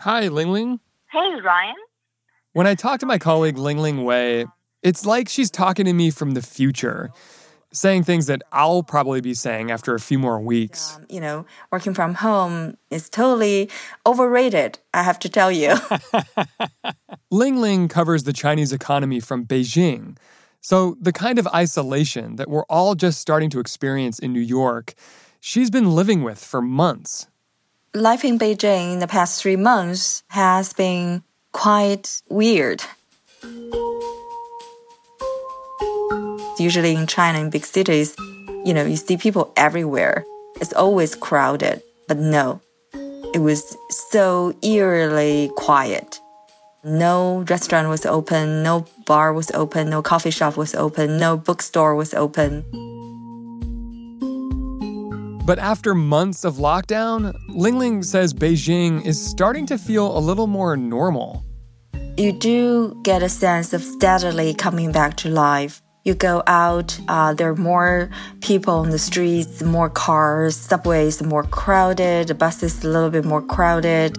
Hi, Lingling. Hey, Ryan. When I talk to my colleague Lingling Wei, it's like she's talking to me from the future, saying things that I'll probably be saying after a few more weeks. Um, you know, working from home is totally overrated, I have to tell you. Lingling covers the Chinese economy from Beijing. So, the kind of isolation that we're all just starting to experience in New York, she's been living with for months. Life in Beijing in the past three months has been quite weird. Usually in China, in big cities, you know, you see people everywhere. It's always crowded. But no, it was so eerily quiet. No restaurant was open, no bar was open, no coffee shop was open, no bookstore was open. But after months of lockdown, Lingling says Beijing is starting to feel a little more normal. You do get a sense of steadily coming back to life. You go out, uh, there are more people on the streets, more cars, subways more crowded, buses a little bit more crowded.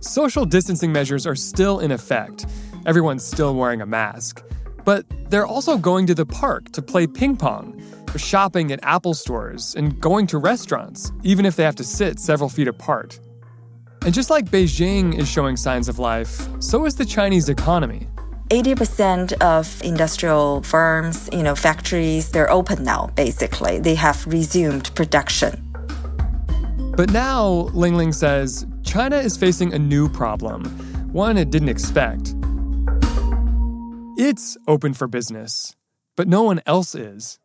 Social distancing measures are still in effect. Everyone's still wearing a mask. But they're also going to the park to play ping pong, or shopping at Apple stores, and going to restaurants, even if they have to sit several feet apart. And just like Beijing is showing signs of life, so is the Chinese economy. 80% of industrial firms, you know, factories, they're open now, basically. They have resumed production. But now, Lingling says, China is facing a new problem, one it didn't expect. It's open for business, but no one else is.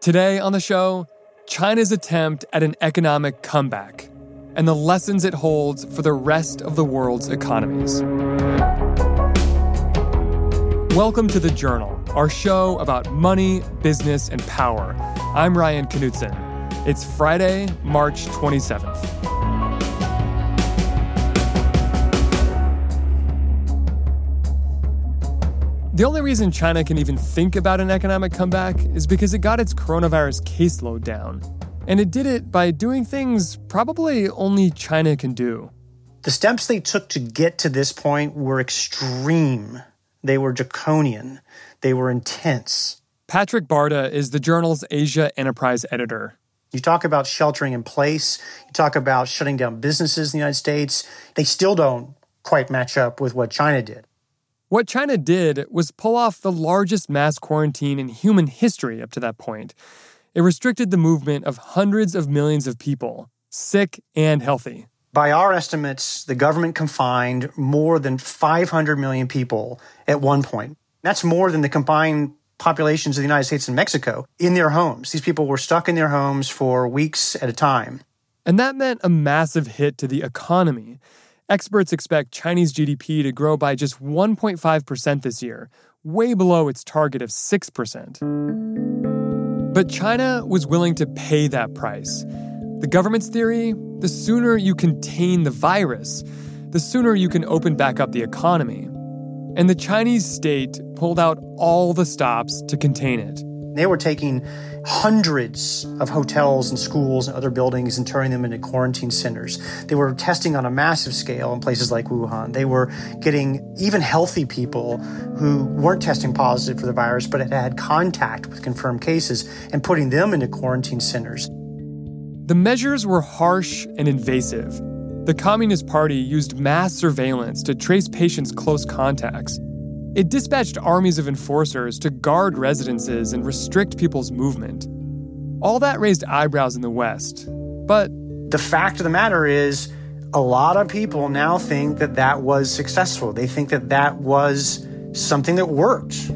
Today on the show, China's attempt at an economic comeback and the lessons it holds for the rest of the world's economies. Welcome to The Journal, our show about money, business, and power. I'm Ryan Knutson. It's Friday, March 27th. The only reason China can even think about an economic comeback is because it got its coronavirus caseload down. And it did it by doing things probably only China can do. The steps they took to get to this point were extreme. They were draconian. They were intense. Patrick Barta is the journal's Asia Enterprise editor. You talk about sheltering in place, you talk about shutting down businesses in the United States. They still don't quite match up with what China did. What China did was pull off the largest mass quarantine in human history up to that point. It restricted the movement of hundreds of millions of people, sick and healthy. By our estimates, the government confined more than 500 million people at one point. That's more than the combined populations of the United States and Mexico in their homes. These people were stuck in their homes for weeks at a time. And that meant a massive hit to the economy. Experts expect Chinese GDP to grow by just 1.5% this year, way below its target of 6%. But China was willing to pay that price. The government's theory the sooner you contain the virus, the sooner you can open back up the economy. And the Chinese state pulled out all the stops to contain it. They were taking hundreds of hotels and schools and other buildings and turning them into quarantine centers. They were testing on a massive scale in places like Wuhan. They were getting even healthy people who weren't testing positive for the virus but had had contact with confirmed cases and putting them into quarantine centers. The measures were harsh and invasive. The Communist Party used mass surveillance to trace patients' close contacts. It dispatched armies of enforcers to guard residences and restrict people's movement. All that raised eyebrows in the West. But the fact of the matter is, a lot of people now think that that was successful. They think that that was something that worked.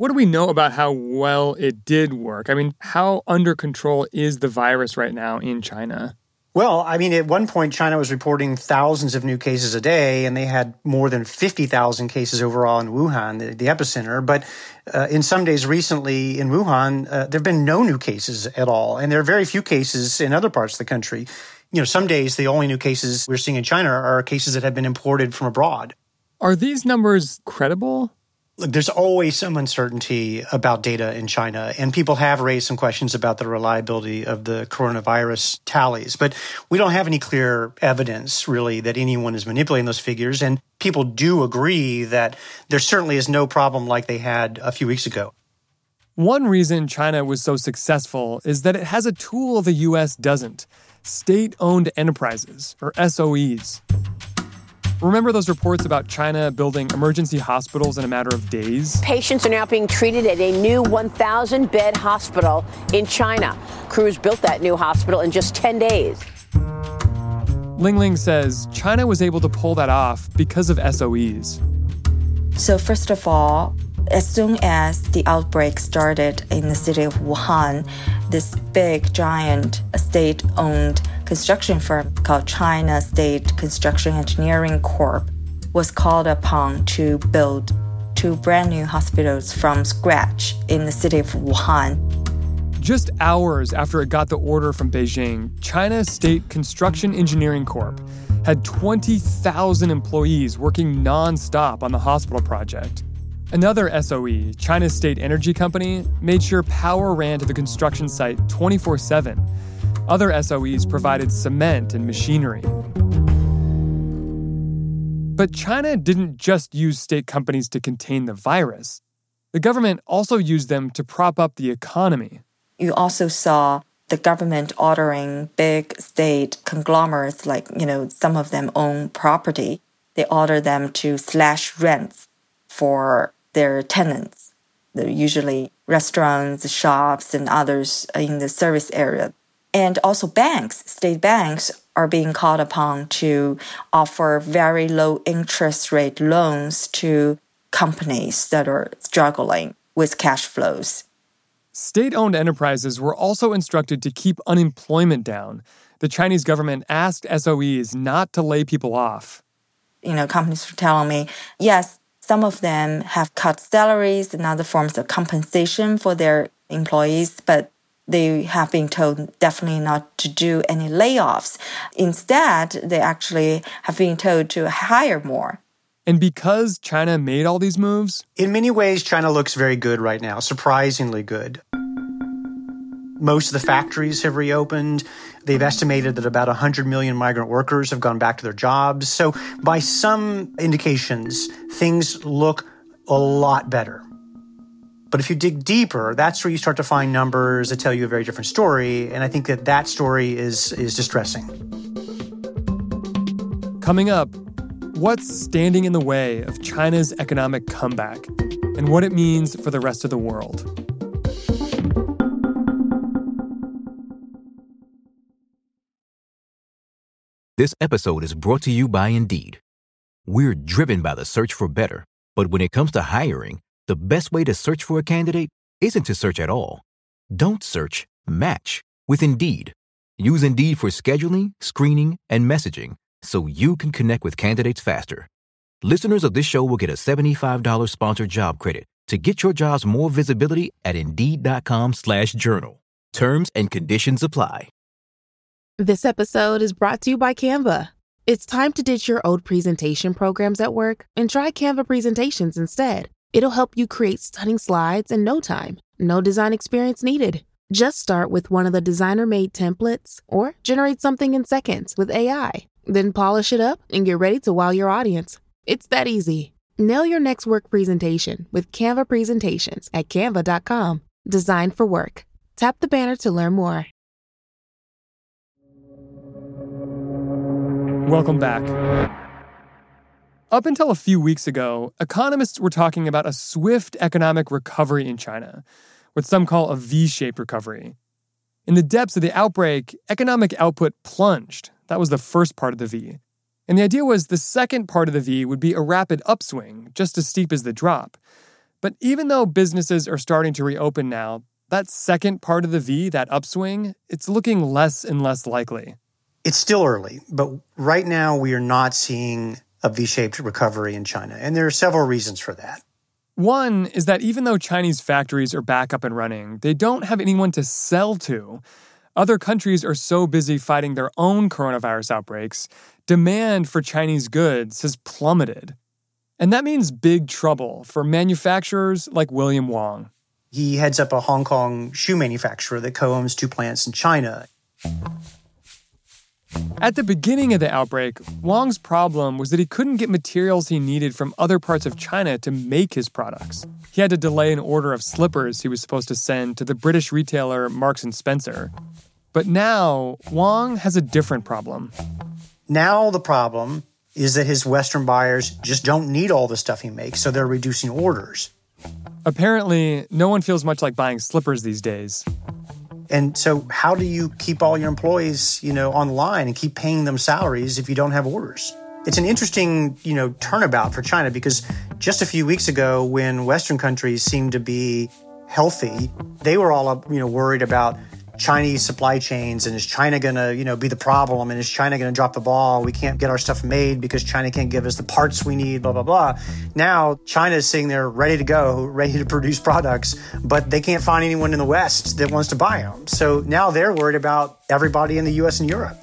what do we know about how well it did work? I mean, how under control is the virus right now in China? Well, I mean, at one point, China was reporting thousands of new cases a day, and they had more than 50,000 cases overall in Wuhan, the, the epicenter. But uh, in some days recently in Wuhan, uh, there have been no new cases at all. And there are very few cases in other parts of the country. You know, some days the only new cases we're seeing in China are cases that have been imported from abroad. Are these numbers credible? Look, there's always some uncertainty about data in China, and people have raised some questions about the reliability of the coronavirus tallies. But we don't have any clear evidence, really, that anyone is manipulating those figures. And people do agree that there certainly is no problem like they had a few weeks ago. One reason China was so successful is that it has a tool the US doesn't state owned enterprises, or SOEs. Remember those reports about China building emergency hospitals in a matter of days? Patients are now being treated at a new 1,000 bed hospital in China. Crews built that new hospital in just 10 days. Lingling says China was able to pull that off because of SOEs. So, first of all, as soon as the outbreak started in the city of Wuhan, this big, giant, state owned construction firm called China State Construction Engineering Corp was called upon to build two brand new hospitals from scratch in the city of Wuhan. Just hours after it got the order from Beijing, China State Construction Engineering Corp had 20,000 employees working nonstop on the hospital project. Another SOE, China State Energy Company, made sure power ran to the construction site 24 7. Other SOEs provided cement and machinery. But China didn't just use state companies to contain the virus. The government also used them to prop up the economy. You also saw the government ordering big state conglomerates, like, you know, some of them own property. They order them to slash rents for their tenants. They're usually restaurants, shops, and others in the service area. And also banks, state banks are being called upon to offer very low interest rate loans to companies that are struggling with cash flows. State owned enterprises were also instructed to keep unemployment down. The Chinese government asked SOEs not to lay people off. You know, companies were telling me, yes, some of them have cut salaries and other forms of compensation for their employees, but they have been told definitely not to do any layoffs. Instead, they actually have been told to hire more. And because China made all these moves? In many ways, China looks very good right now, surprisingly good. Most of the factories have reopened. They've estimated that about 100 million migrant workers have gone back to their jobs. So, by some indications, things look a lot better. But if you dig deeper, that's where you start to find numbers that tell you a very different story. And I think that that story is, is distressing. Coming up, what's standing in the way of China's economic comeback and what it means for the rest of the world? This episode is brought to you by Indeed. We're driven by the search for better, but when it comes to hiring, the best way to search for a candidate isn't to search at all. Don't search, match with Indeed. Use Indeed for scheduling, screening, and messaging so you can connect with candidates faster. Listeners of this show will get a $75 sponsored job credit to get your jobs more visibility at Indeed.com slash journal. Terms and conditions apply. This episode is brought to you by Canva. It's time to ditch your old presentation programs at work and try Canva presentations instead. It'll help you create stunning slides in no time. No design experience needed. Just start with one of the designer made templates or generate something in seconds with AI. Then polish it up and get ready to wow your audience. It's that easy. Nail your next work presentation with Canva presentations at canva.com. Designed for work. Tap the banner to learn more. Welcome back. Up until a few weeks ago, economists were talking about a swift economic recovery in China, what some call a V shaped recovery. In the depths of the outbreak, economic output plunged. That was the first part of the V. And the idea was the second part of the V would be a rapid upswing, just as steep as the drop. But even though businesses are starting to reopen now, that second part of the V, that upswing, it's looking less and less likely. It's still early, but right now we are not seeing a V shaped recovery in China. And there are several reasons for that. One is that even though Chinese factories are back up and running, they don't have anyone to sell to. Other countries are so busy fighting their own coronavirus outbreaks, demand for Chinese goods has plummeted. And that means big trouble for manufacturers like William Wong. He heads up a Hong Kong shoe manufacturer that co owns two plants in China. At the beginning of the outbreak, Wong's problem was that he couldn't get materials he needed from other parts of China to make his products. He had to delay an order of slippers he was supposed to send to the British retailer Marks and Spencer. But now, Wong has a different problem. Now the problem is that his Western buyers just don't need all the stuff he makes, so they're reducing orders. Apparently, no one feels much like buying slippers these days. And so how do you keep all your employees, you know, online and keep paying them salaries if you don't have orders? It's an interesting, you know, turnabout for China because just a few weeks ago when western countries seemed to be healthy, they were all, you know, worried about Chinese supply chains and is China going to, you know, be the problem and is China going to drop the ball? We can't get our stuff made because China can't give us the parts we need, blah blah blah. Now China is sitting there ready to go, ready to produce products, but they can't find anyone in the West that wants to buy them. So now they're worried about everybody in the US and Europe.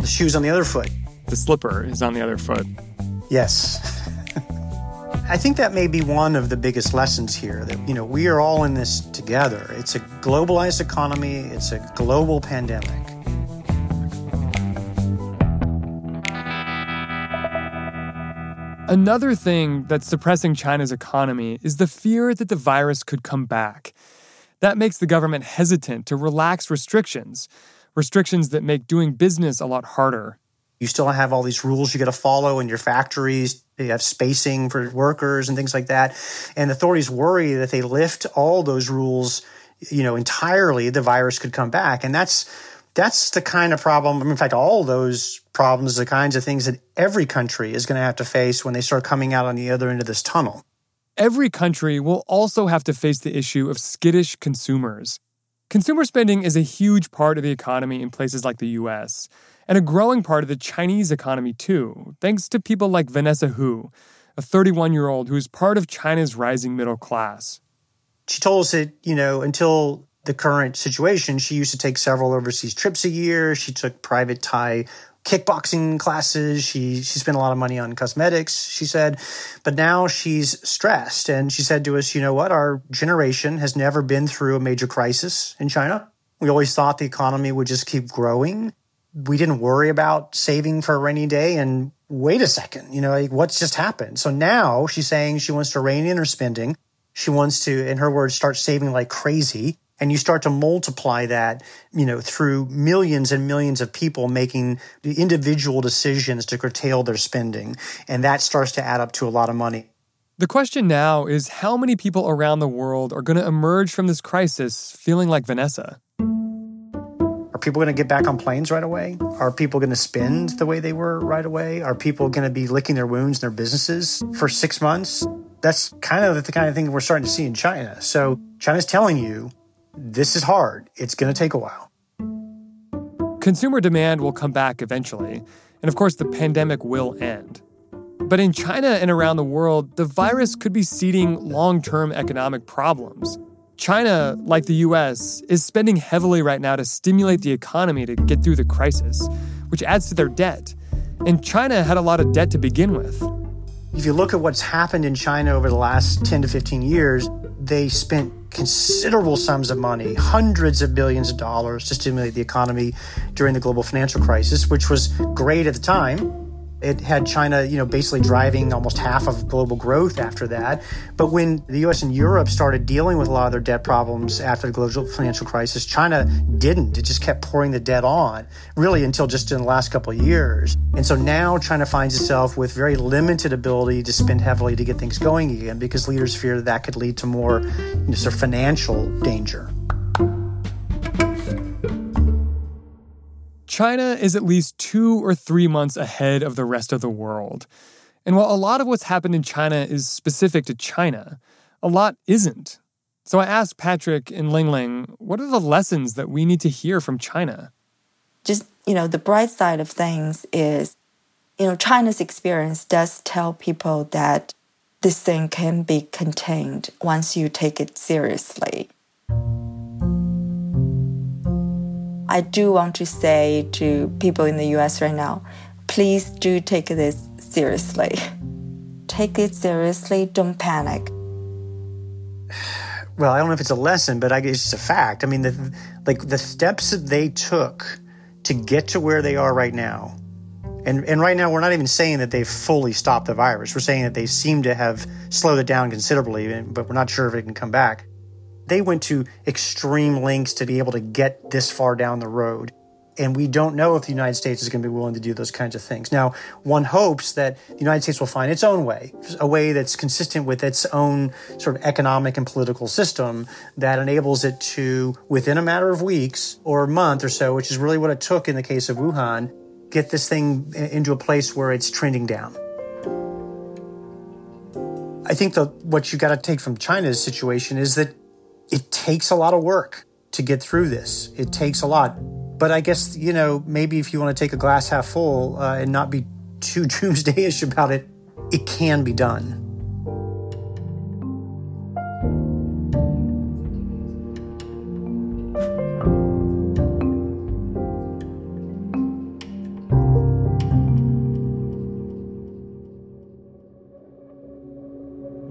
The shoe's on the other foot. The slipper is on the other foot. Yes. I think that may be one of the biggest lessons here that, you know, we are all in this together. It's a globalized economy, it's a global pandemic. Another thing that's suppressing China's economy is the fear that the virus could come back. That makes the government hesitant to relax restrictions, restrictions that make doing business a lot harder. You still have all these rules you got to follow in your factories. You have spacing for workers and things like that. And authorities worry that if they lift all those rules, you know, entirely, the virus could come back. And that's that's the kind of problem. I mean, in fact, all those problems, the kinds of things that every country is going to have to face when they start coming out on the other end of this tunnel. Every country will also have to face the issue of skittish consumers. Consumer spending is a huge part of the economy in places like the US and a growing part of the Chinese economy too, thanks to people like Vanessa Hu, a 31 year old who is part of China's rising middle class. She told us that, you know, until the current situation, she used to take several overseas trips a year. She took private Thai kickboxing classes. She she spent a lot of money on cosmetics, she said. But now she's stressed. And she said to us, you know what? Our generation has never been through a major crisis in China. We always thought the economy would just keep growing we didn't worry about saving for a rainy day and wait a second, you know, like what's just happened? So now she's saying she wants to rein in her spending. She wants to, in her words, start saving like crazy. And you start to multiply that, you know, through millions and millions of people making the individual decisions to curtail their spending. And that starts to add up to a lot of money. The question now is how many people around the world are going to emerge from this crisis feeling like Vanessa? Are people going to get back on planes right away? Are people going to spend the way they were right away? Are people going to be licking their wounds in their businesses for six months? That's kind of the kind of thing we're starting to see in China. So China's telling you this is hard. It's going to take a while. Consumer demand will come back eventually. And of course, the pandemic will end. But in China and around the world, the virus could be seeding long term economic problems. China, like the US, is spending heavily right now to stimulate the economy to get through the crisis, which adds to their debt. And China had a lot of debt to begin with. If you look at what's happened in China over the last 10 to 15 years, they spent considerable sums of money, hundreds of billions of dollars to stimulate the economy during the global financial crisis, which was great at the time. It had China, you know, basically driving almost half of global growth after that. But when the US and Europe started dealing with a lot of their debt problems after the global financial crisis, China didn't. It just kept pouring the debt on, really until just in the last couple of years. And so now China finds itself with very limited ability to spend heavily to get things going again because leaders fear that could lead to more you know, sort of financial danger. China is at least two or three months ahead of the rest of the world. And while a lot of what's happened in China is specific to China, a lot isn't. So I asked Patrick and Lingling, what are the lessons that we need to hear from China? Just, you know, the bright side of things is, you know, China's experience does tell people that this thing can be contained once you take it seriously. I do want to say to people in the US right now please do take this seriously. Take it seriously, don't panic. Well, I don't know if it's a lesson, but I guess it's a fact. I mean, the, like the steps that they took to get to where they are right now, and, and right now we're not even saying that they've fully stopped the virus. We're saying that they seem to have slowed it down considerably, but we're not sure if it can come back. They went to extreme lengths to be able to get this far down the road. And we don't know if the United States is going to be willing to do those kinds of things. Now, one hopes that the United States will find its own way, a way that's consistent with its own sort of economic and political system that enables it to, within a matter of weeks or a month or so, which is really what it took in the case of Wuhan, get this thing into a place where it's trending down. I think that what you got to take from China's situation is that it takes a lot of work to get through this. It takes a lot. But I guess, you know, maybe if you want to take a glass half full uh, and not be too doomsdayish about it, it can be done.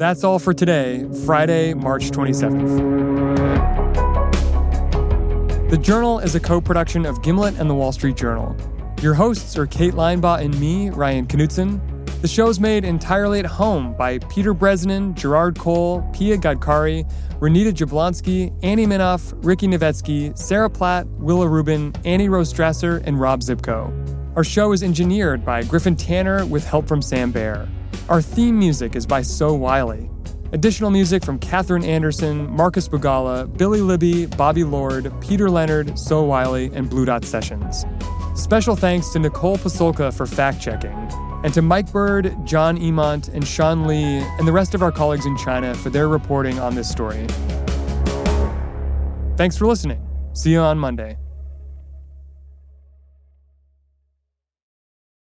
That's all for today, Friday, March 27th. The Journal is a co production of Gimlet and The Wall Street Journal. Your hosts are Kate Linebaugh and me, Ryan Knutson. The show is made entirely at home by Peter Bresnan, Gerard Cole, Pia Gadkari, Renita Jablonski, Annie Minoff, Ricky Novetsky, Sarah Platt, Willa Rubin, Annie Rose Strasser, and Rob Zipko. Our show is engineered by Griffin Tanner with help from Sam Bair. Our theme music is by So Wylie. Additional music from Katherine Anderson, Marcus Bugala, Billy Libby, Bobby Lord, Peter Leonard, So Wylie, and Blue Dot Sessions. Special thanks to Nicole Pasulka for fact checking, and to Mike Bird, John Emont, and Sean Lee, and the rest of our colleagues in China for their reporting on this story. Thanks for listening. See you on Monday.